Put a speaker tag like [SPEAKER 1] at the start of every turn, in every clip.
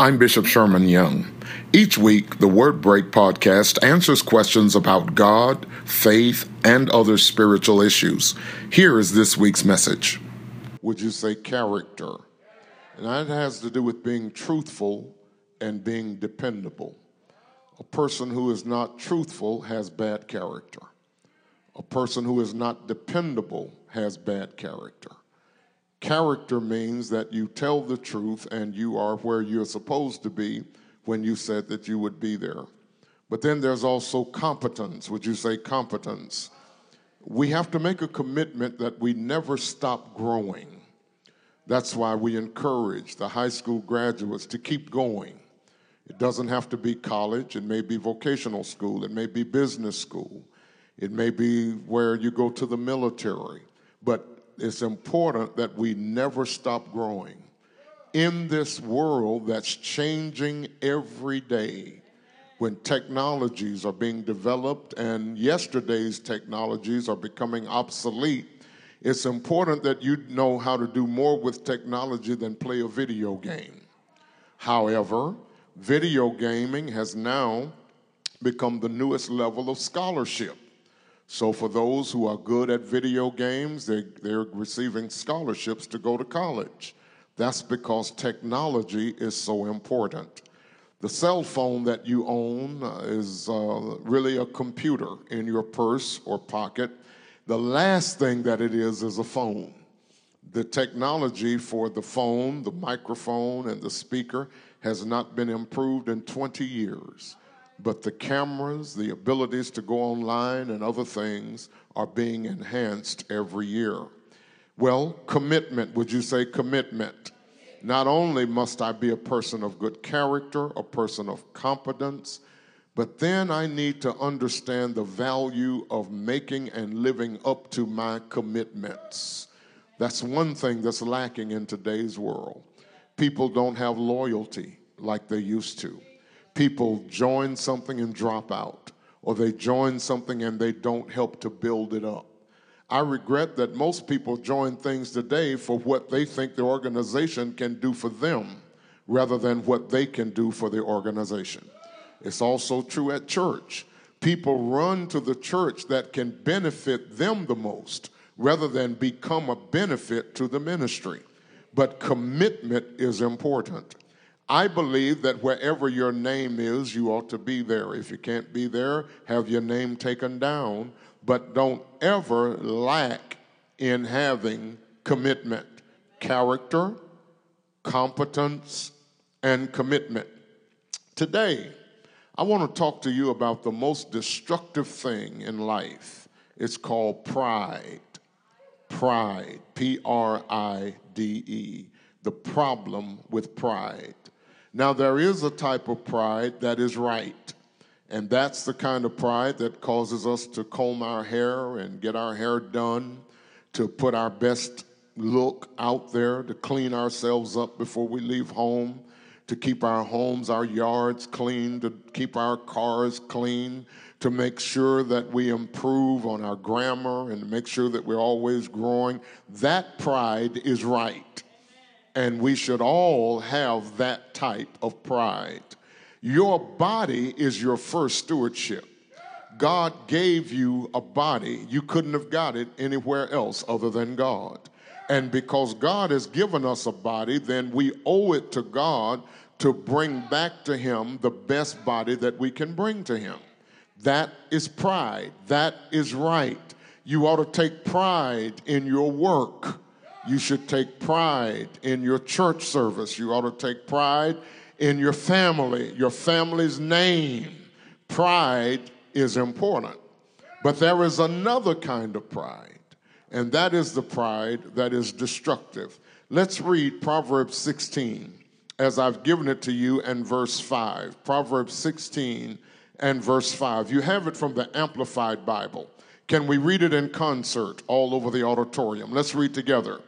[SPEAKER 1] I'm Bishop Sherman Young. Each week, the Word Break podcast answers questions about God, faith, and other spiritual issues. Here is this week's message. Would you say character? And that has to do with being truthful and being dependable. A person who is not truthful has bad character. A person who is not dependable has bad character. Character means that you tell the truth and you are where you're supposed to be when you said that you would be there. But then there's also competence. Would you say competence? We have to make a commitment that we never stop growing. That's why we encourage the high school graduates to keep going. It doesn't have to be college, it may be vocational school, it may be business school, it may be where you go to the military. But it's important that we never stop growing. In this world that's changing every day, when technologies are being developed and yesterday's technologies are becoming obsolete, it's important that you know how to do more with technology than play a video game. However, video gaming has now become the newest level of scholarship. So, for those who are good at video games, they, they're receiving scholarships to go to college. That's because technology is so important. The cell phone that you own uh, is uh, really a computer in your purse or pocket. The last thing that it is is a phone. The technology for the phone, the microphone, and the speaker has not been improved in 20 years but the cameras, the abilities to go online, and other things are being enhanced every year. Well, commitment, would you say commitment? Not only must I be a person of good character, a person of competence, but then I need to understand the value of making and living up to my commitments. That's one thing that's lacking in today's world. People don't have loyalty like they used to people join something and drop out, or they join something and they don't help to build it up. I regret that most people join things today for what they think the organization can do for them rather than what they can do for the organization. It's also true at church. People run to the church that can benefit them the most rather than become a benefit to the ministry. But commitment is important. I believe that wherever your name is, you ought to be there. If you can't be there, have your name taken down, but don't ever lack in having commitment, character, competence, and commitment. Today, I want to talk to you about the most destructive thing in life. It's called pride. Pride, P R I D E, the problem with pride. Now, there is a type of pride that is right. And that's the kind of pride that causes us to comb our hair and get our hair done, to put our best look out there, to clean ourselves up before we leave home, to keep our homes, our yards clean, to keep our cars clean, to make sure that we improve on our grammar and make sure that we're always growing. That pride is right. And we should all have that type of pride. Your body is your first stewardship. God gave you a body. You couldn't have got it anywhere else other than God. And because God has given us a body, then we owe it to God to bring back to Him the best body that we can bring to Him. That is pride. That is right. You ought to take pride in your work. You should take pride in your church service. You ought to take pride in your family, your family's name. Pride is important. But there is another kind of pride, and that is the pride that is destructive. Let's read Proverbs 16 as I've given it to you and verse 5. Proverbs 16 and verse 5. You have it from the Amplified Bible. Can we read it in concert all over the auditorium? Let's read together.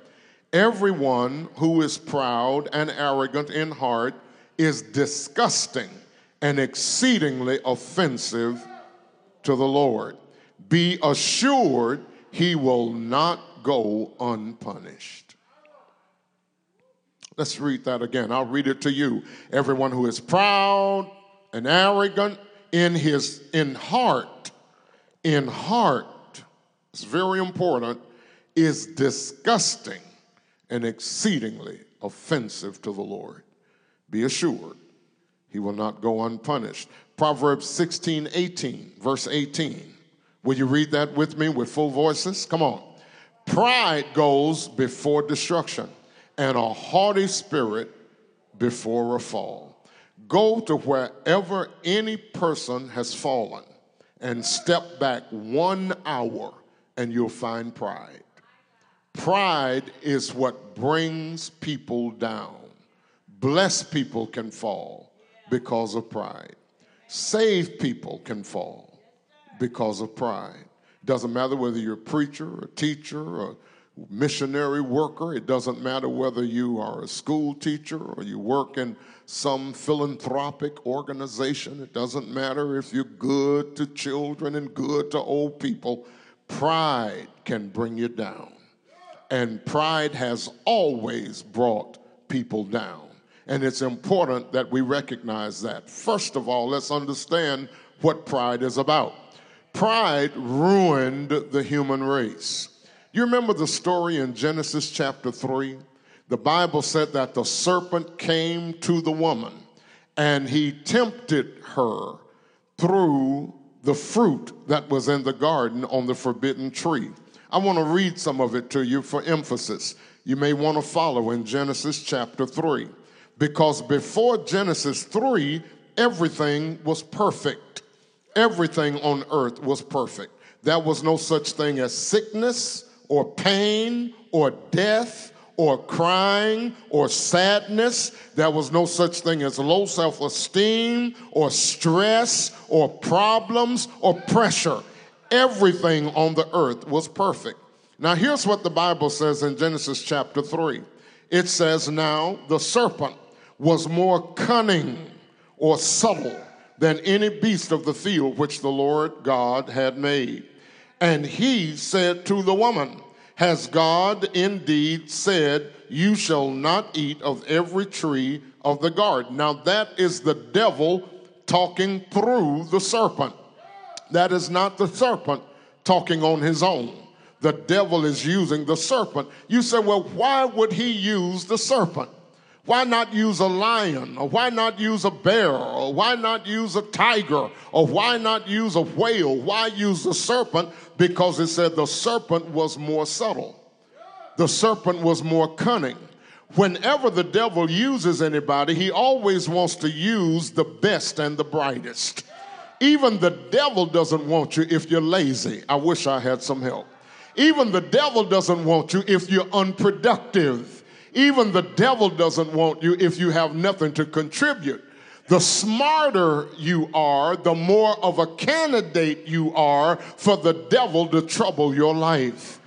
[SPEAKER 1] Everyone who is proud and arrogant in heart is disgusting and exceedingly offensive to the Lord. Be assured he will not go unpunished. Let's read that again. I'll read it to you. Everyone who is proud and arrogant in his in heart, in heart, it's very important, is disgusting and exceedingly offensive to the Lord. Be assured, he will not go unpunished. Proverbs 16, 18, verse 18. Will you read that with me with full voices? Come on. Pride goes before destruction, and a haughty spirit before a fall. Go to wherever any person has fallen and step back one hour, and you'll find pride. Pride is what brings people down. Blessed people can fall because of pride. Saved people can fall because of pride. Doesn't matter whether you're a preacher, a teacher, a missionary worker. It doesn't matter whether you are a school teacher or you work in some philanthropic organization. It doesn't matter if you're good to children and good to old people. Pride can bring you down. And pride has always brought people down. And it's important that we recognize that. First of all, let's understand what pride is about. Pride ruined the human race. You remember the story in Genesis chapter 3? The Bible said that the serpent came to the woman and he tempted her through the fruit that was in the garden on the forbidden tree. I want to read some of it to you for emphasis. You may want to follow in Genesis chapter 3. Because before Genesis 3, everything was perfect. Everything on earth was perfect. There was no such thing as sickness or pain or death or crying or sadness. There was no such thing as low self esteem or stress or problems or pressure everything on the earth was perfect. Now, here's what the Bible says in Genesis chapter 3 it says, Now the serpent was more cunning or subtle than any beast of the field which the Lord God had made. And he said to the woman, Has God indeed said, You shall not eat of every tree of the garden? Now, that is the devil talking through the serpent. That is not the serpent talking on his own. The devil is using the serpent. You say, well, why would he use the serpent? Why not use a lion? Or why not use a bear? Or why not use a tiger? Or why not use a whale? Why use the serpent? Because it said the serpent was more subtle, the serpent was more cunning. Whenever the devil uses anybody, he always wants to use the best and the brightest. Even the devil doesn't want you if you're lazy. I wish I had some help. Even the devil doesn't want you if you're unproductive. Even the devil doesn't want you if you have nothing to contribute. The smarter you are, the more of a candidate you are for the devil to trouble your life.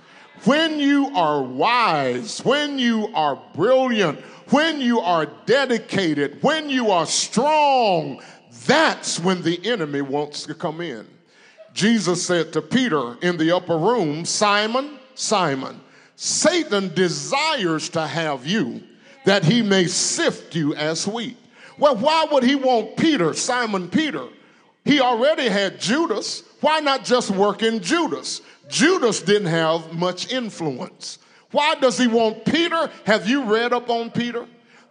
[SPEAKER 1] When you are wise, when you are brilliant, when you are dedicated, when you are strong, that's when the enemy wants to come in. Jesus said to Peter in the upper room, Simon, Simon, Satan desires to have you that he may sift you as wheat. Well, why would he want Peter, Simon Peter? He already had Judas. Why not just work in Judas? Judas didn't have much influence. Why does he want Peter? Have you read up on Peter?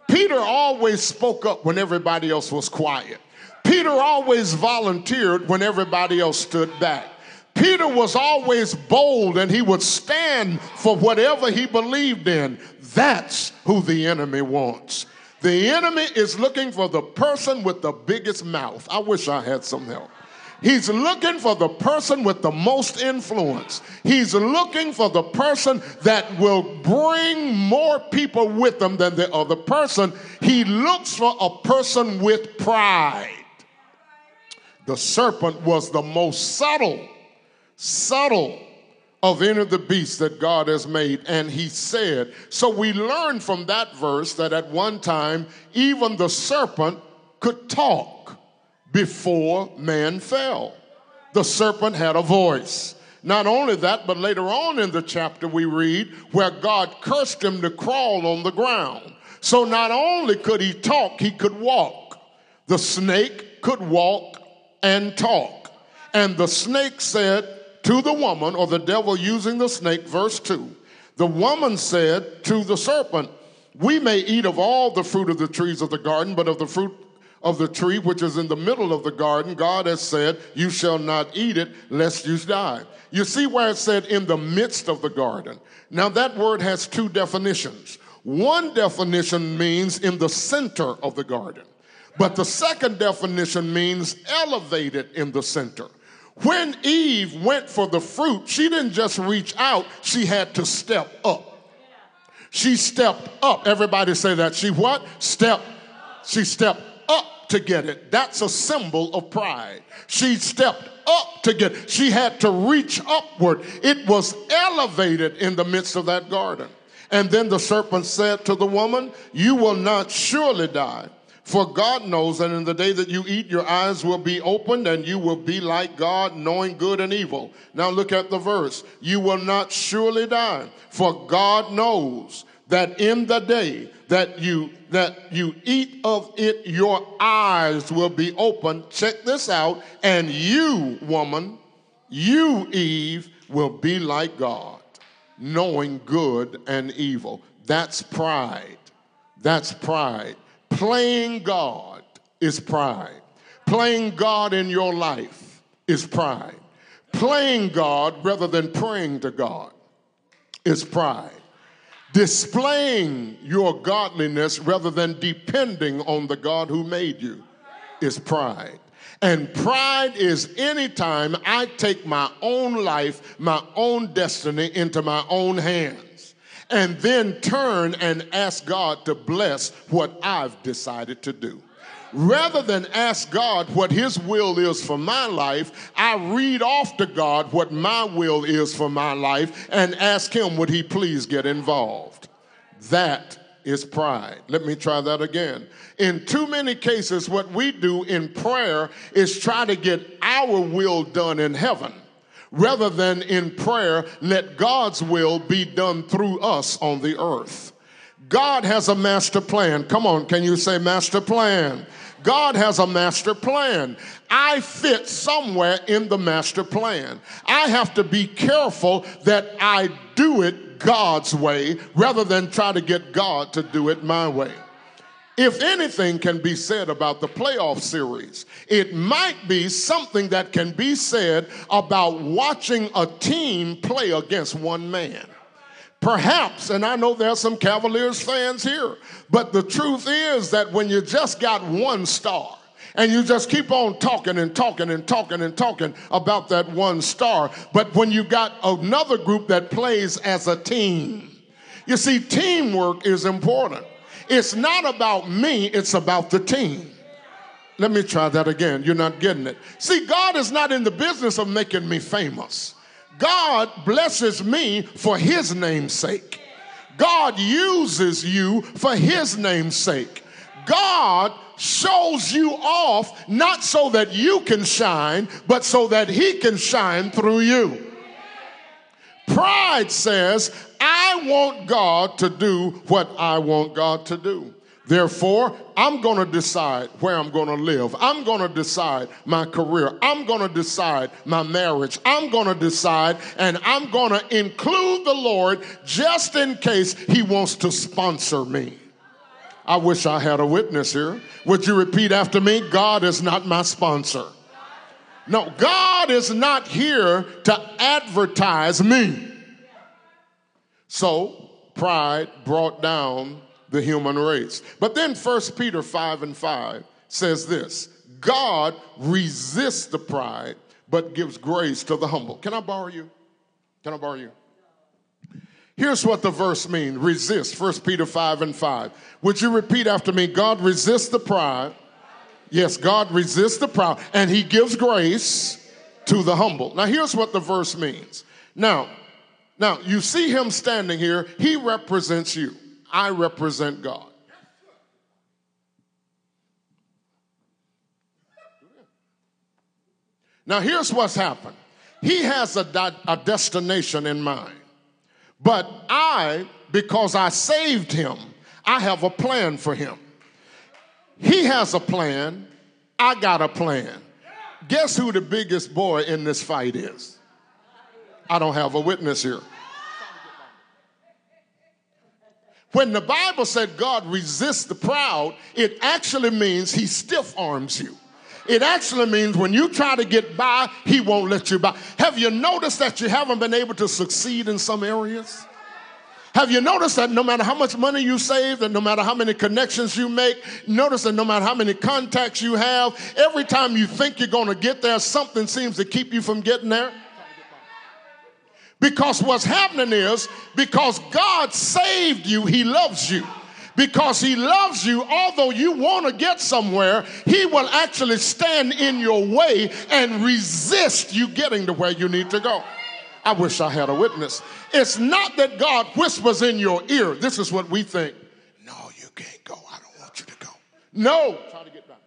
[SPEAKER 1] Peter always spoke up when everybody else was quiet. Peter always volunteered when everybody else stood back. Peter was always bold and he would stand for whatever he believed in. That's who the enemy wants. The enemy is looking for the person with the biggest mouth. I wish I had some help. He's looking for the person with the most influence. He's looking for the person that will bring more people with them than the other person. He looks for a person with pride. The serpent was the most subtle, subtle of any of the beasts that God has made. And he said, so we learn from that verse that at one time, even the serpent could talk before man fell. The serpent had a voice. Not only that, but later on in the chapter we read where God cursed him to crawl on the ground. So not only could he talk, he could walk. The snake could walk and talk. And the snake said to the woman, or the devil using the snake, verse 2, the woman said to the serpent, We may eat of all the fruit of the trees of the garden, but of the fruit of the tree which is in the middle of the garden, God has said, You shall not eat it, lest you die. You see where it said in the midst of the garden. Now, that word has two definitions. One definition means in the center of the garden, but the second definition means elevated in the center. When Eve went for the fruit, she didn't just reach out, she had to step up. She stepped up. Everybody say that. She what? Step. She stepped up to get it. That's a symbol of pride. She stepped up to get it. She had to reach upward. It was elevated in the midst of that garden. And then the serpent said to the woman, You will not surely die. For God knows that in the day that you eat, your eyes will be opened and you will be like God, knowing good and evil. Now look at the verse. You will not surely die. For God knows that in the day that you that you eat of it your eyes will be opened check this out and you woman you eve will be like god knowing good and evil that's pride that's pride playing god is pride. Playing god in your life is pride. Playing god rather than praying to god is pride. Displaying your godliness rather than depending on the God who made you is pride. And pride is anytime I take my own life, my own destiny into my own hands, and then turn and ask God to bless what I've decided to do. Rather than ask God what His will is for my life, I read off to God what my will is for my life and ask Him, would He please get involved? That is pride. Let me try that again. In too many cases, what we do in prayer is try to get our will done in heaven rather than in prayer, let God's will be done through us on the earth. God has a master plan. Come on, can you say master plan? God has a master plan. I fit somewhere in the master plan. I have to be careful that I do it God's way rather than try to get God to do it my way. If anything can be said about the playoff series, it might be something that can be said about watching a team play against one man. Perhaps, and I know there's some Cavaliers fans here, but the truth is that when you just got one star, and you just keep on talking and talking and talking and talking about that one star. But when you got another group that plays as a team, you see, teamwork is important. It's not about me, it's about the team. Let me try that again. You're not getting it. See, God is not in the business of making me famous. God blesses me for his name's sake. God uses you for his name's sake. God shows you off not so that you can shine, but so that he can shine through you. Pride says, I want God to do what I want God to do. Therefore, I'm going to decide where I'm going to live. I'm going to decide my career. I'm going to decide my marriage. I'm going to decide, and I'm going to include the Lord just in case He wants to sponsor me. I wish I had a witness here. Would you repeat after me? God is not my sponsor. No, God is not here to advertise me. So, pride brought down the human race. But then First Peter 5 and 5 says this God resists the pride, but gives grace to the humble. Can I borrow you? Can I borrow you? Here's what the verse means resist, 1 Peter 5 and 5. Would you repeat after me? God resists the pride. Yes, God resists the proud, and he gives grace to the humble. Now, here's what the verse means. Now, now you see him standing here, he represents you. I represent God. Now, here's what's happened. He has a, a destination in mind. But I, because I saved him, I have a plan for him. He has a plan. I got a plan. Guess who the biggest boy in this fight is? I don't have a witness here. When the Bible said God resists the proud, it actually means he stiff arms you. It actually means when you try to get by, he won't let you by. Have you noticed that you haven't been able to succeed in some areas? Have you noticed that no matter how much money you save and no matter how many connections you make, notice that no matter how many contacts you have, every time you think you're going to get there, something seems to keep you from getting there? Because what's happening is because God saved you, He loves you. Because He loves you, although you want to get somewhere, He will actually stand in your way and resist you getting to where you need to go. I wish I had a witness. It's not that God whispers in your ear. This is what we think. No, you can't go. I don't want you to go. No. Try to get back.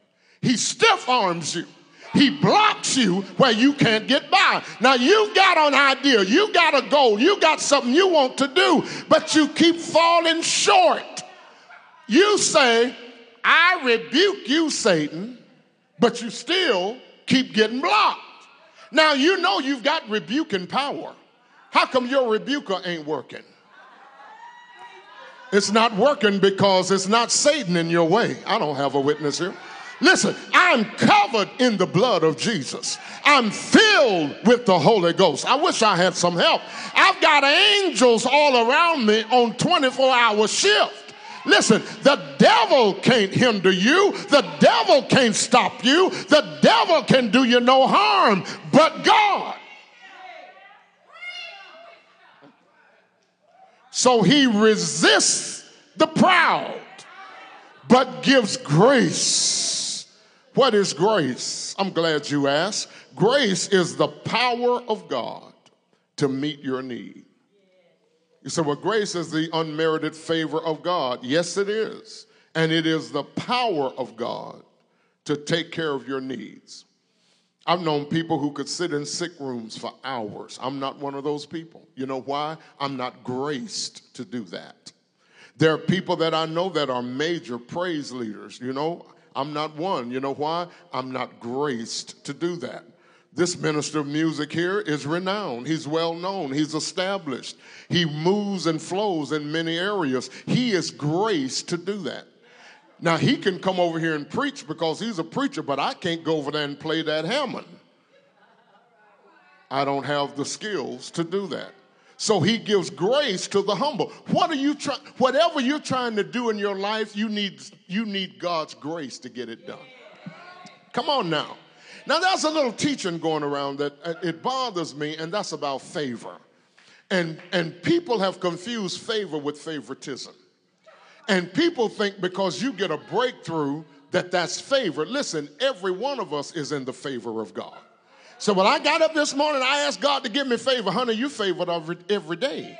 [SPEAKER 1] He stiff arms you. He blocks you where you can't get by. Now you got an idea, you got a goal, you got something you want to do, but you keep falling short. You say, I rebuke you, Satan, but you still keep getting blocked. Now you know you've got rebuking power. How come your rebuker ain't working? It's not working because it's not Satan in your way. I don't have a witness here. Listen, I'm covered in the blood of Jesus. I'm filled with the Holy Ghost. I wish I had some help. I've got angels all around me on 24 hour shift. Listen, the devil can't hinder you. The devil can't stop you. The devil can do you no harm, but God. So he resists the proud, but gives grace. What is grace? I'm glad you asked. Grace is the power of God to meet your need. You say, well, grace is the unmerited favor of God. Yes, it is. And it is the power of God to take care of your needs. I've known people who could sit in sick rooms for hours. I'm not one of those people. You know why? I'm not graced to do that. There are people that I know that are major praise leaders. You know, I'm not one. You know why? I'm not graced to do that. This minister of music here is renowned. He's well known. He's established. He moves and flows in many areas. He is graced to do that. Now, he can come over here and preach because he's a preacher, but I can't go over there and play that Hammond. I don't have the skills to do that. So he gives grace to the humble. What are you trying whatever you're trying to do in your life, you need you need God's grace to get it done. Come on now. Now, there's a little teaching going around that uh, it bothers me, and that's about favor. And, and people have confused favor with favoritism. And people think because you get a breakthrough that that's favor. Listen, every one of us is in the favor of God. So when I got up this morning, I asked God to give me favor. Honey, you favored every, every day.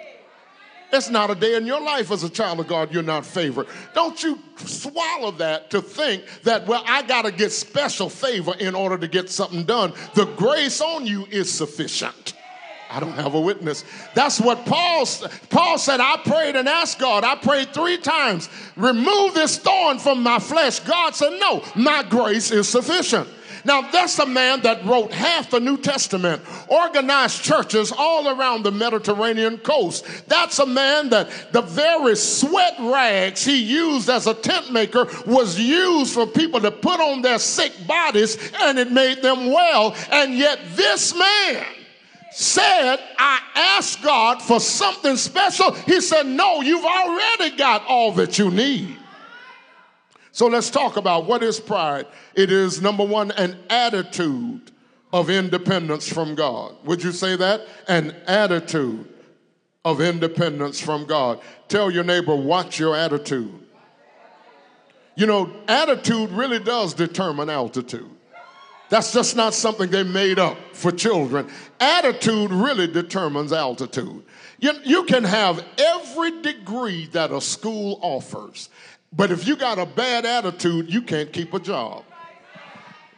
[SPEAKER 1] It's not a day in your life as a child of God you're not favored. Don't you swallow that to think that, well, I got to get special favor in order to get something done. The grace on you is sufficient. I don't have a witness. That's what Paul Paul said. I prayed and asked God. I prayed three times. Remove this thorn from my flesh. God said, No, my grace is sufficient. Now, that's a man that wrote half the New Testament, organized churches all around the Mediterranean coast. That's a man that the very sweat rags he used as a tent maker was used for people to put on their sick bodies and it made them well. And yet, this man, said, I asked God for something special. He said, No, you've already got all that you need. So let's talk about what is pride. It is number one, an attitude of independence from God. Would you say that? An attitude of independence from God. Tell your neighbor, watch your attitude. You know, attitude really does determine altitude. That's just not something they made up for children. Attitude really determines altitude. You, you can have every degree that a school offers, but if you got a bad attitude, you can't keep a job.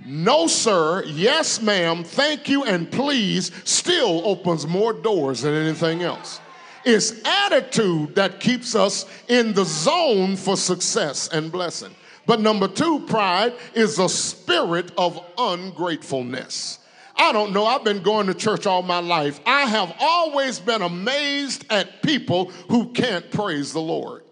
[SPEAKER 1] No, sir, yes, ma'am, thank you, and please still opens more doors than anything else. It's attitude that keeps us in the zone for success and blessing. But number two, pride is a spirit of ungratefulness. I don't know. I've been going to church all my life. I have always been amazed at people who can't praise the Lord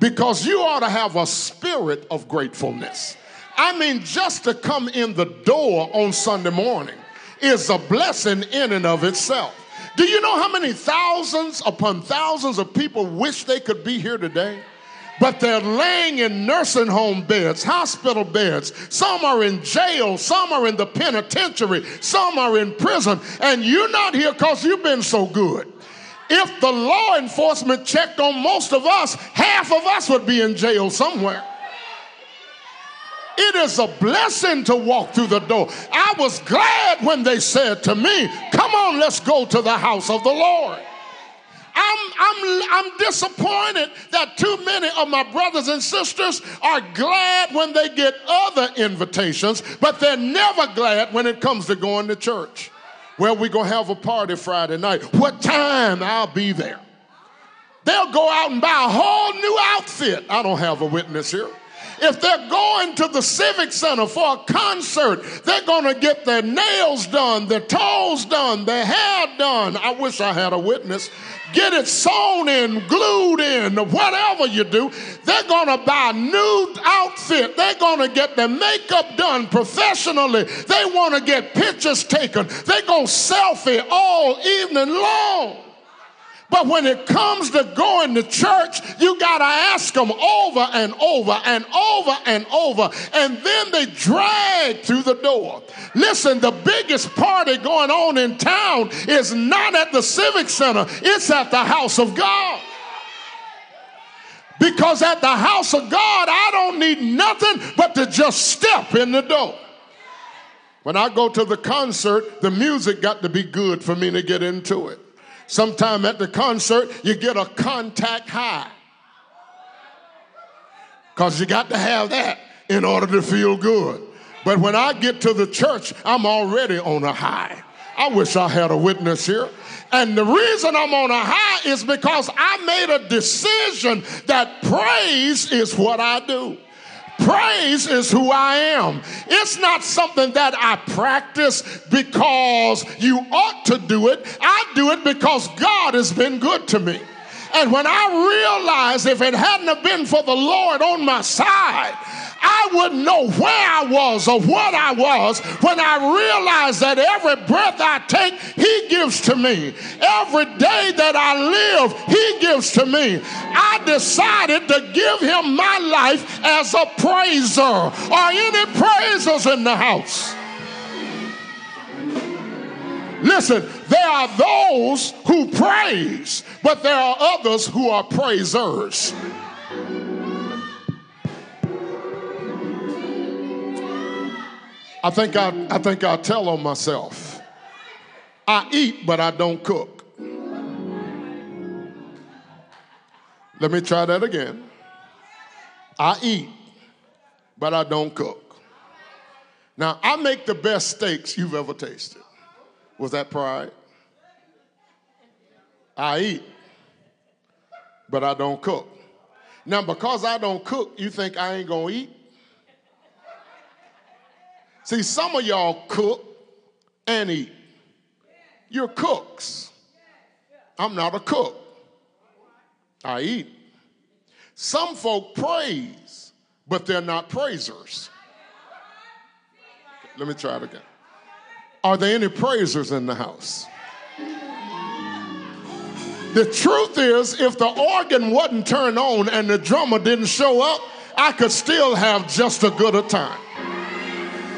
[SPEAKER 1] because you ought to have a spirit of gratefulness. I mean, just to come in the door on Sunday morning is a blessing in and of itself. Do you know how many thousands upon thousands of people wish they could be here today? But they're laying in nursing home beds, hospital beds. Some are in jail, some are in the penitentiary, some are in prison. And you're not here because you've been so good. If the law enforcement checked on most of us, half of us would be in jail somewhere. It is a blessing to walk through the door. I was glad when they said to me, Come on, let's go to the house of the Lord. I'm, I'm, I'm disappointed that too many of my brothers and sisters are glad when they get other invitations, but they're never glad when it comes to going to church. Well, we're gonna have a party Friday night. What time? I'll be there. They'll go out and buy a whole new outfit. I don't have a witness here. If they're going to the Civic Center for a concert, they're going to get their nails done, their toes done, their hair done. I wish I had a witness. Get it sewn in, glued in, whatever you do. They're going to buy a new outfit. They're going to get their makeup done professionally. They want to get pictures taken. They're going to selfie all evening long. But when it comes to going to church, you got to ask them over and over and over and over. And then they drag through the door. Listen, the biggest party going on in town is not at the Civic Center, it's at the house of God. Because at the house of God, I don't need nothing but to just step in the door. When I go to the concert, the music got to be good for me to get into it. Sometime at the concert, you get a contact high. Because you got to have that in order to feel good. But when I get to the church, I'm already on a high. I wish I had a witness here. And the reason I'm on a high is because I made a decision that praise is what I do. Praise is who I am. It's not something that I practice because you ought to do it. I do it because God has been good to me. And when I realize if it hadn't have been for the Lord on my side, I wouldn't know where I was or what I was when I realized that every breath I take, He gives to me. Every day that I live, He gives to me. I decided to give Him my life as a praiser. Are any praisers in the house? Listen, there are those who praise, but there are others who are praisers. I think I, I think I tell on myself. I eat, but I don't cook. Let me try that again. I eat, but I don't cook. Now, I make the best steaks you've ever tasted. Was that pride? I eat, but I don't cook. Now, because I don't cook, you think I ain't gonna eat? See, some of y'all cook and eat. You're cooks. I'm not a cook. I eat. Some folk praise, but they're not praisers. Let me try it again. Are there any praisers in the house? The truth is, if the organ wasn't turned on and the drummer didn't show up, I could still have just a good a time.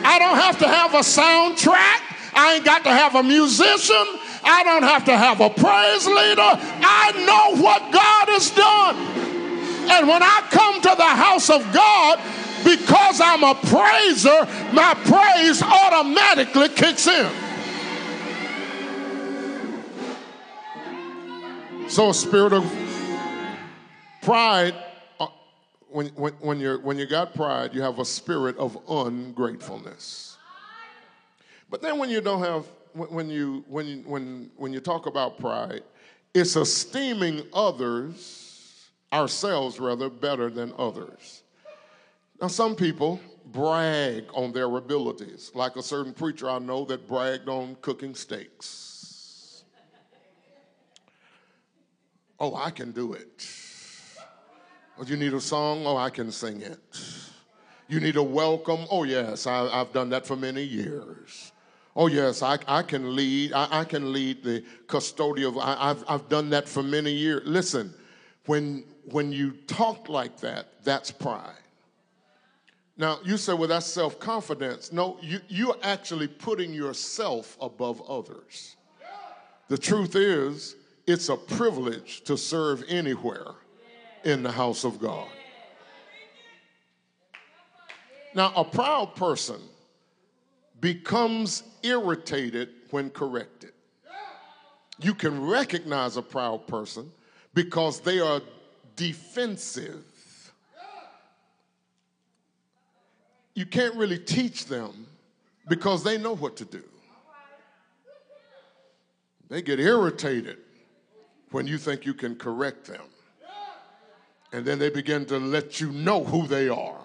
[SPEAKER 1] I don't have to have a soundtrack. I ain't got to have a musician. I don't have to have a praise leader. I know what God has done. And when I come to the house of God, because I'm a praiser, my praise automatically kicks in. So, a spirit of pride when, when, when, you're, when you got pride, you have a spirit of ungratefulness. But then when you don't have, when you, when you, when, when you talk about pride, it's esteeming others, ourselves rather, better than others. Now, some people brag on their abilities, like a certain preacher I know that bragged on cooking steaks. Oh, I can do it. Oh, you need a song? Oh, I can sing it. You need a welcome? Oh, yes, I, have done that for many years. Oh, yes, I, I can lead. I, I can lead the custodial. I, I've, I've done that for many years. Listen, when, when you talk like that, that's pride. Now, you say, well, that's self confidence. No, you, you're actually putting yourself above others. The truth is, it's a privilege to serve anywhere in the house of God. Now, a proud person becomes irritated when corrected. You can recognize a proud person because they are defensive. You can't really teach them because they know what to do. They get irritated when you think you can correct them. And then they begin to let you know who they are.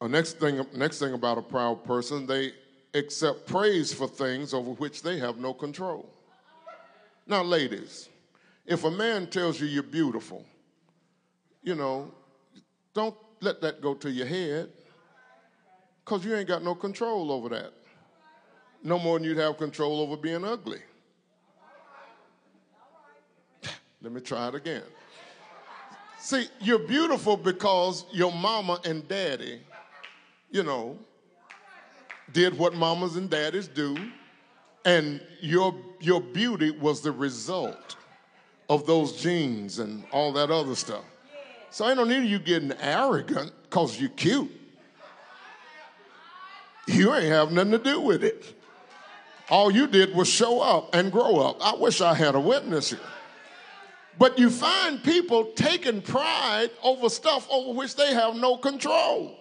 [SPEAKER 1] A next thing, next thing about a proud person, they accept praise for things over which they have no control. Now, ladies, if a man tells you you're beautiful, you know, don't let that go to your head because you ain't got no control over that. No more than you'd have control over being ugly. Let me try it again. See, you're beautiful because your mama and daddy you know, did what mamas and daddies do, and your, your beauty was the result of those genes and all that other stuff. So I don't need you getting arrogant because you're cute. You ain't have nothing to do with it. All you did was show up and grow up. I wish I had a witness here. But you find people taking pride over stuff over which they have no control.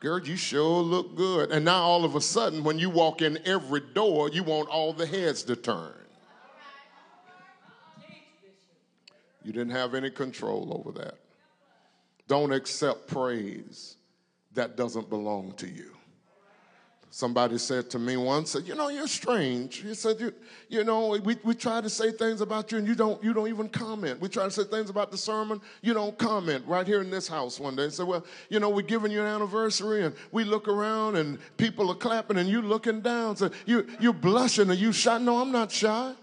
[SPEAKER 1] Girl, you sure look good. And now all of a sudden, when you walk in every door, you want all the heads to turn. You didn't have any control over that. Don't accept praise that doesn't belong to you. Somebody said to me once, you know, you're strange. He said, you, you know, we, we try to say things about you and you don't, you don't even comment. We try to say things about the sermon, you don't comment. Right here in this house one day, said, well, you know, we're giving you an anniversary and we look around and people are clapping and you looking down. So you, you're blushing and you shy. No, I'm not shy.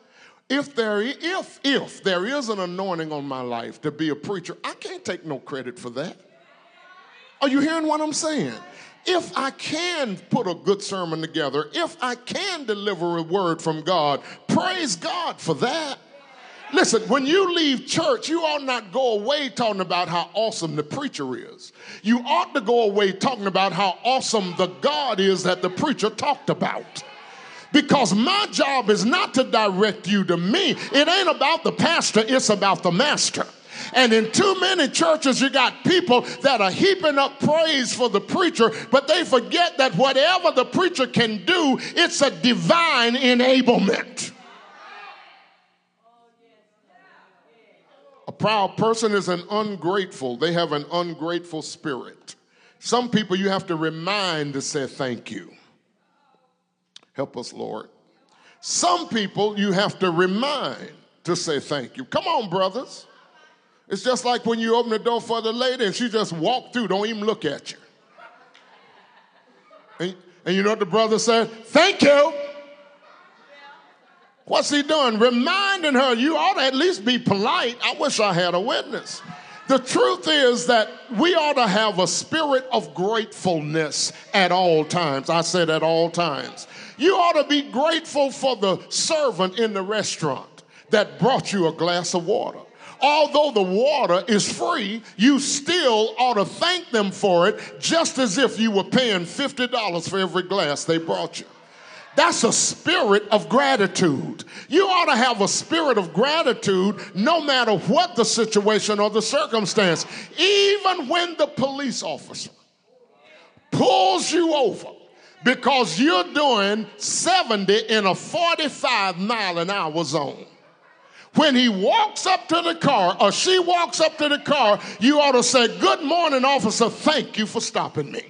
[SPEAKER 1] If there, if, if there is an anointing on my life to be a preacher, I can't take no credit for that. Are you hearing what I'm saying? If I can put a good sermon together, if I can deliver a word from God, praise God for that. Listen, when you leave church, you ought not go away talking about how awesome the preacher is. You ought to go away talking about how awesome the God is that the preacher talked about. Because my job is not to direct you to me. It ain't about the pastor, it's about the master. And in too many churches, you got people that are heaping up praise for the preacher, but they forget that whatever the preacher can do, it's a divine enablement. A proud person is an ungrateful, they have an ungrateful spirit. Some people you have to remind to say thank you. Help us, Lord. Some people you have to remind to say thank you. Come on, brothers. It's just like when you open the door for the lady and she just walk through, don't even look at you. And, and you know what the brother said? Thank you. What's he doing? Reminding her, you ought to at least be polite. I wish I had a witness. The truth is that we ought to have a spirit of gratefulness at all times. I said at all times. You ought to be grateful for the servant in the restaurant that brought you a glass of water although the water is free, you still ought to thank them for it just as if you were paying $50 for every glass they brought you. That's a spirit of gratitude. You ought to have a spirit of gratitude no matter what the situation or the circumstance. Even when the police officer pulls you over because you're doing 70 in a 45 mile an hour zone. When he walks up to the car or she walks up to the car, you ought to say, Good morning, officer. Thank you for stopping me.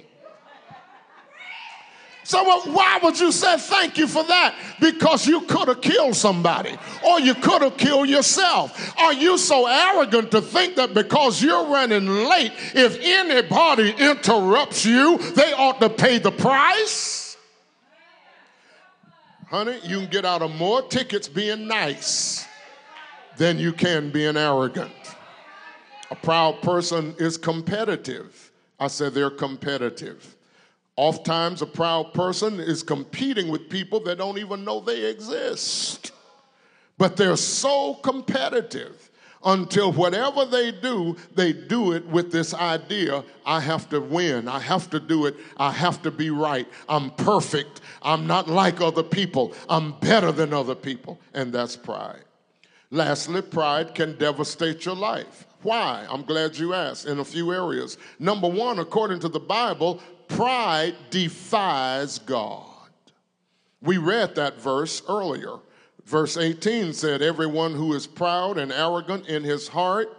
[SPEAKER 1] So why would you say thank you for that? Because you could have killed somebody or you could have killed yourself. Are you so arrogant to think that because you're running late, if anybody interrupts you, they ought to pay the price? Honey, you can get out of more tickets being nice than you can being arrogant. A proud person is competitive. I said they're competitive. Oftentimes, a proud person is competing with people that don't even know they exist. But they're so competitive until whatever they do, they do it with this idea I have to win, I have to do it, I have to be right, I'm perfect, I'm not like other people, I'm better than other people. And that's pride. Lastly, pride can devastate your life. Why? I'm glad you asked in a few areas. Number one, according to the Bible, pride defies God. We read that verse earlier. Verse 18 said, Everyone who is proud and arrogant in his heart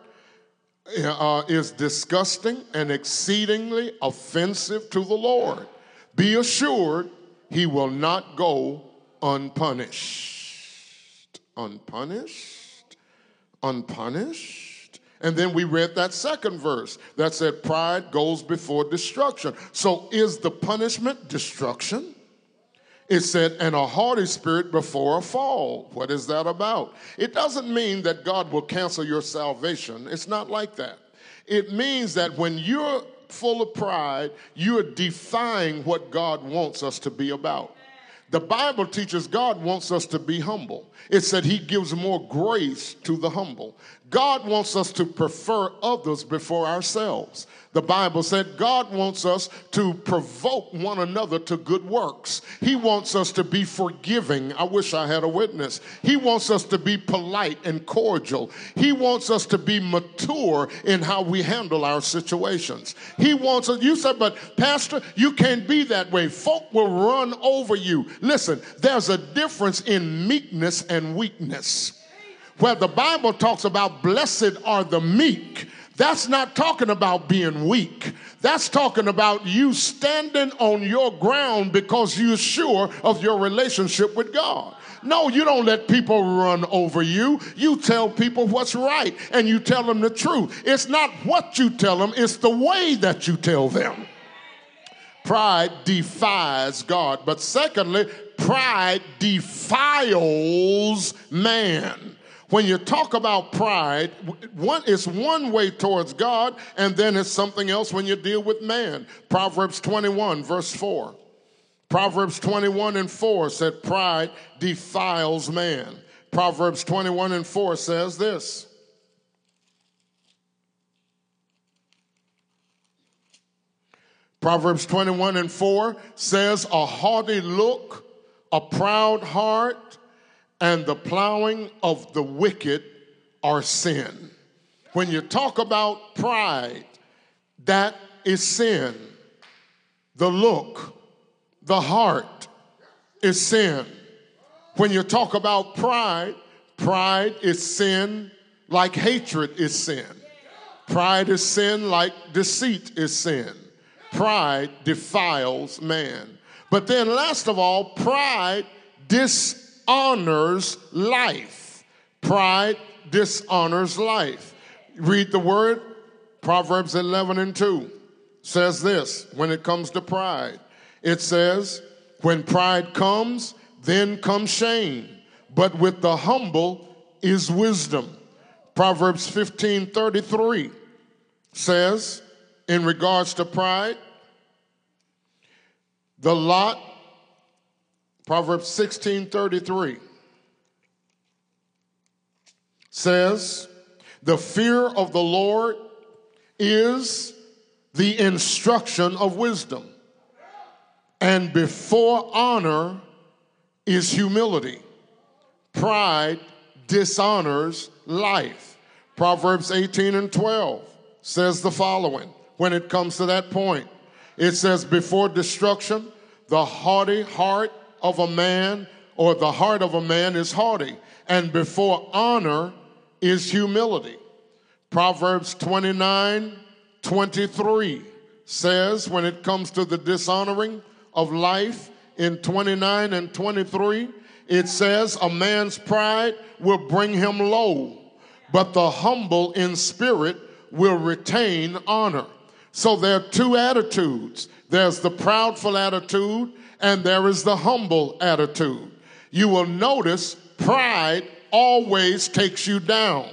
[SPEAKER 1] uh, is disgusting and exceedingly offensive to the Lord. Be assured he will not go unpunished. Unpunished? Unpunished? And then we read that second verse that said, Pride goes before destruction. So is the punishment destruction? It said, and a haughty spirit before a fall. What is that about? It doesn't mean that God will cancel your salvation. It's not like that. It means that when you're full of pride, you're defying what God wants us to be about. The Bible teaches God wants us to be humble. It said he gives more grace to the humble. God wants us to prefer others before ourselves. The Bible said God wants us to provoke one another to good works. He wants us to be forgiving. I wish I had a witness. He wants us to be polite and cordial. He wants us to be mature in how we handle our situations. He wants us, you said, but Pastor, you can't be that way. Folk will run over you. Listen, there's a difference in meekness and weakness where the Bible talks about blessed are the meek, that's not talking about being weak. That's talking about you standing on your ground because you're sure of your relationship with God. No, you don't let people run over you. You tell people what's right and you tell them the truth. It's not what you tell them, it's the way that you tell them. Pride defies God. But secondly, pride defiles man. When you talk about pride, one, it's one way towards God, and then it's something else when you deal with man. Proverbs 21, verse 4. Proverbs 21 and 4 said, Pride defiles man. Proverbs 21 and 4 says this. Proverbs 21 and 4 says, A haughty look, a proud heart, and the plowing of the wicked are sin. When you talk about pride, that is sin. The look, the heart is sin. When you talk about pride, pride is sin like hatred is sin. Pride is sin like deceit is sin. Pride defiles man. But then, last of all, pride dis dishonors life. Pride dishonors life. Read the word, Proverbs 11 and 2 says this when it comes to pride. It says, When pride comes, then comes shame, but with the humble is wisdom. Proverbs 15 33 says, in regards to pride, the lot Proverbs 16:33 says, The fear of the Lord is the instruction of wisdom, and before honor is humility. Pride dishonors life. Proverbs 18 and 12 says the following when it comes to that point it says, Before destruction, the haughty heart of a man, or the heart of a man is haughty, and before honor is humility. Proverbs 29 23 says, when it comes to the dishonoring of life in 29 and 23, it says, A man's pride will bring him low, but the humble in spirit will retain honor. So there are two attitudes there's the proudful attitude, and there is the humble attitude. You will notice pride always takes you down,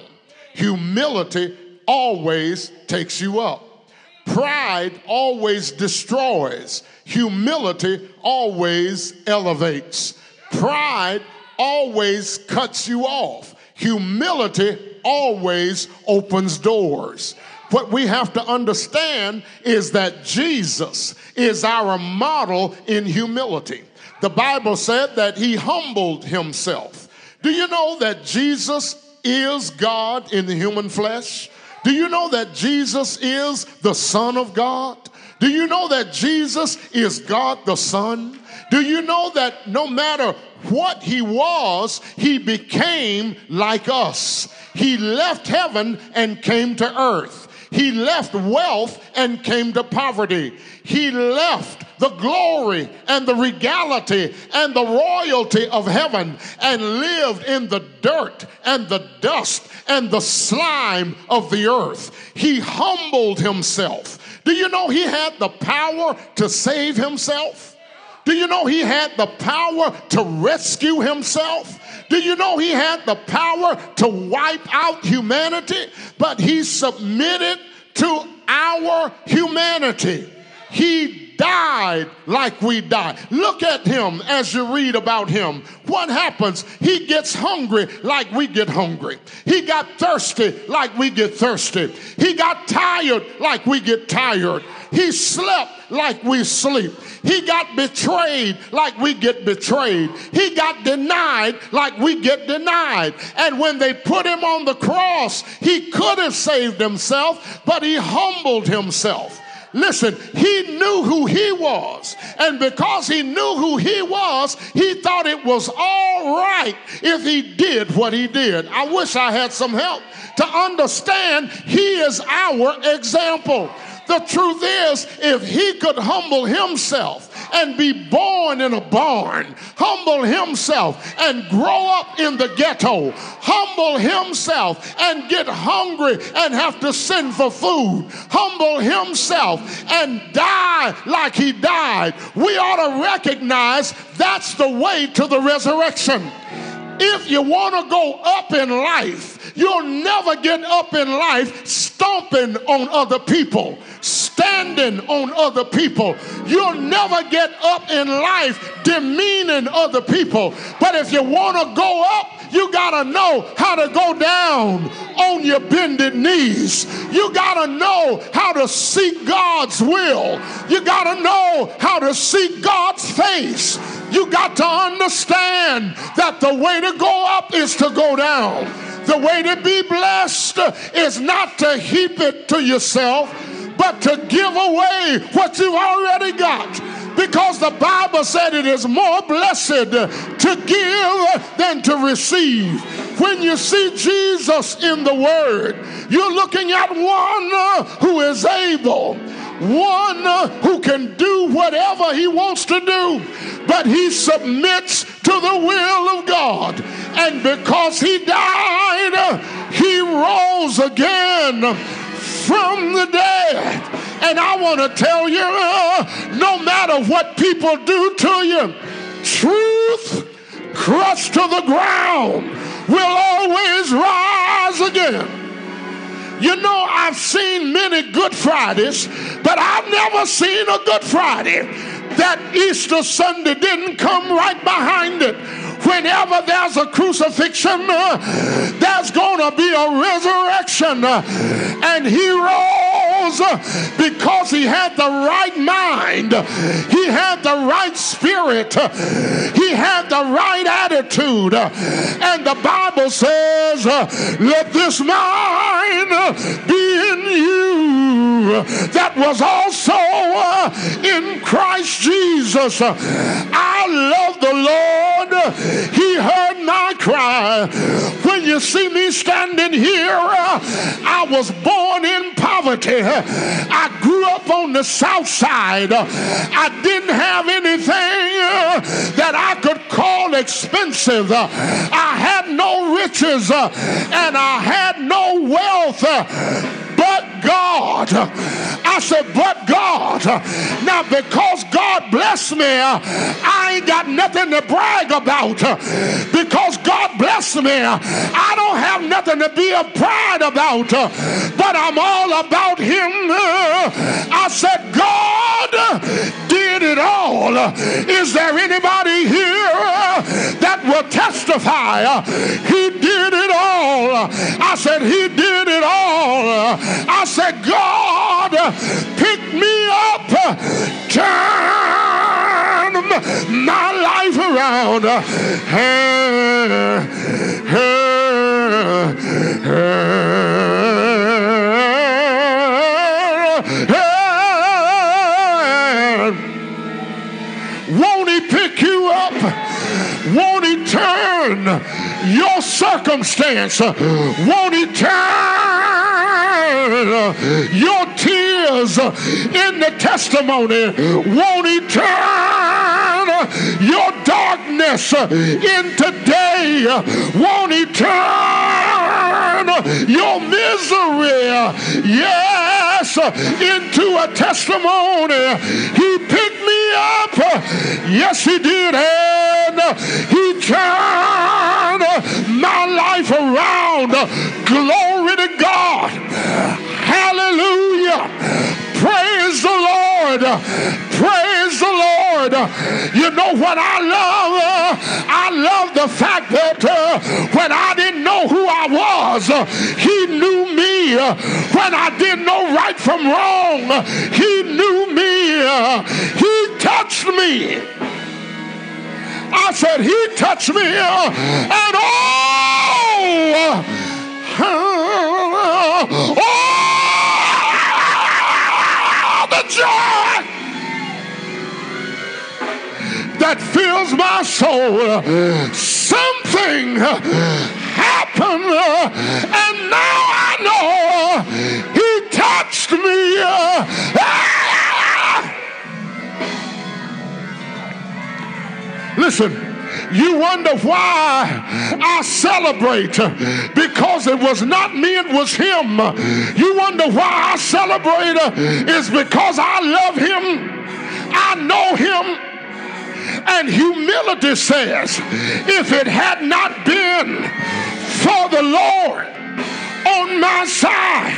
[SPEAKER 1] humility always takes you up. Pride always destroys, humility always elevates. Pride always cuts you off, humility always opens doors. What we have to understand is that Jesus is our model in humility. The Bible said that he humbled himself. Do you know that Jesus is God in the human flesh? Do you know that Jesus is the Son of God? Do you know that Jesus is God the Son? Do you know that no matter what he was, he became like us? He left heaven and came to earth. He left wealth and came to poverty. He left the glory and the regality and the royalty of heaven and lived in the dirt and the dust and the slime of the earth. He humbled himself. Do you know he had the power to save himself? Do you know he had the power to rescue himself? Do you know he had the power to wipe out humanity? But he submitted to our humanity. He died like we die. Look at him as you read about him. What happens? He gets hungry like we get hungry. He got thirsty like we get thirsty. He got tired like we get tired. He slept like we sleep. He got betrayed like we get betrayed. He got denied like we get denied. And when they put him on the cross, he could have saved himself, but he humbled himself. Listen, he knew who he was. And because he knew who he was, he thought it was all right if he did what he did. I wish I had some help to understand he is our example. The truth is, if he could humble himself and be born in a barn, humble himself and grow up in the ghetto, humble himself and get hungry and have to send for food, humble himself and die like he died, we ought to recognize that's the way to the resurrection. If you want to go up in life, you'll never get up in life stomping on other people, standing on other people. You'll never get up in life demeaning other people. But if you want to go up, you got to know how to go down on your bended knees. You got to know how to seek God's will. You got to know how to seek God's face. You got to understand that the way to go up is to go down. The way to be blessed is not to heap it to yourself, but to give away what you've already got because the Bible said it is more blessed to give than to receive. When you see Jesus in the Word, you're looking at one who is able one who can do whatever he wants to do, but he submits to the will of God. And because he died, he rose again from the dead. And I want to tell you no matter what people do to you, truth crushed to the ground will always rise again. You know, I've seen many Good Fridays, but I've never seen a Good Friday that Easter Sunday didn't come right behind it. Whenever there's a crucifixion, uh, there's going to be a resurrection. and he rose because he had the right mind, he had the right spirit, he had the right attitude. And the Bible says, Let this mind be in you that was also uh, in Christ Jesus. I love the Lord. He heard my cry. When you see me standing here, I was born in poverty. I grew up on the south side. I didn't have anything that I could call expensive. I had no riches and I had no wealth but God. I said, but God. Now, because God blessed me, I ain't got nothing to brag about. Because God blessed me, I don't have nothing to be a pride about. Uh, but I'm all about Him. I said, God did it all. Is there anybody here that will testify? He did it all. I said, He did it all. I said, God, pick me up, turn my life around. Won't he pick you up? Won't he turn your circumstance? Won't he turn your tears into testimony? Won't he turn your darkness into day? Won't he turn your misery, yes, into a testimony? He picked me up. Yes, he did. And he turned my life around. Glory to God. Hallelujah. Praise the Lord. Praise Lord. You know what I love? I love the fact that uh, when I didn't know who I was, uh, He knew me. When I didn't know right from wrong, He knew me. He touched me. I said, He touched me, and oh, oh, the joy that fills my soul. Something happened, and now I know He touched me. Listen, you wonder why I celebrate because it was not me, it was Him. You wonder why I celebrate is because I love Him, I know Him. And humility says, if it had not been for the Lord on my side,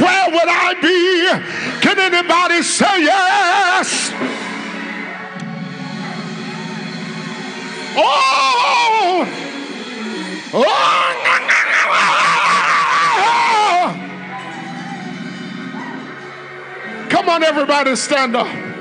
[SPEAKER 1] where would I be? Can anybody say yes? Oh! Oh! Come on, everybody, stand up.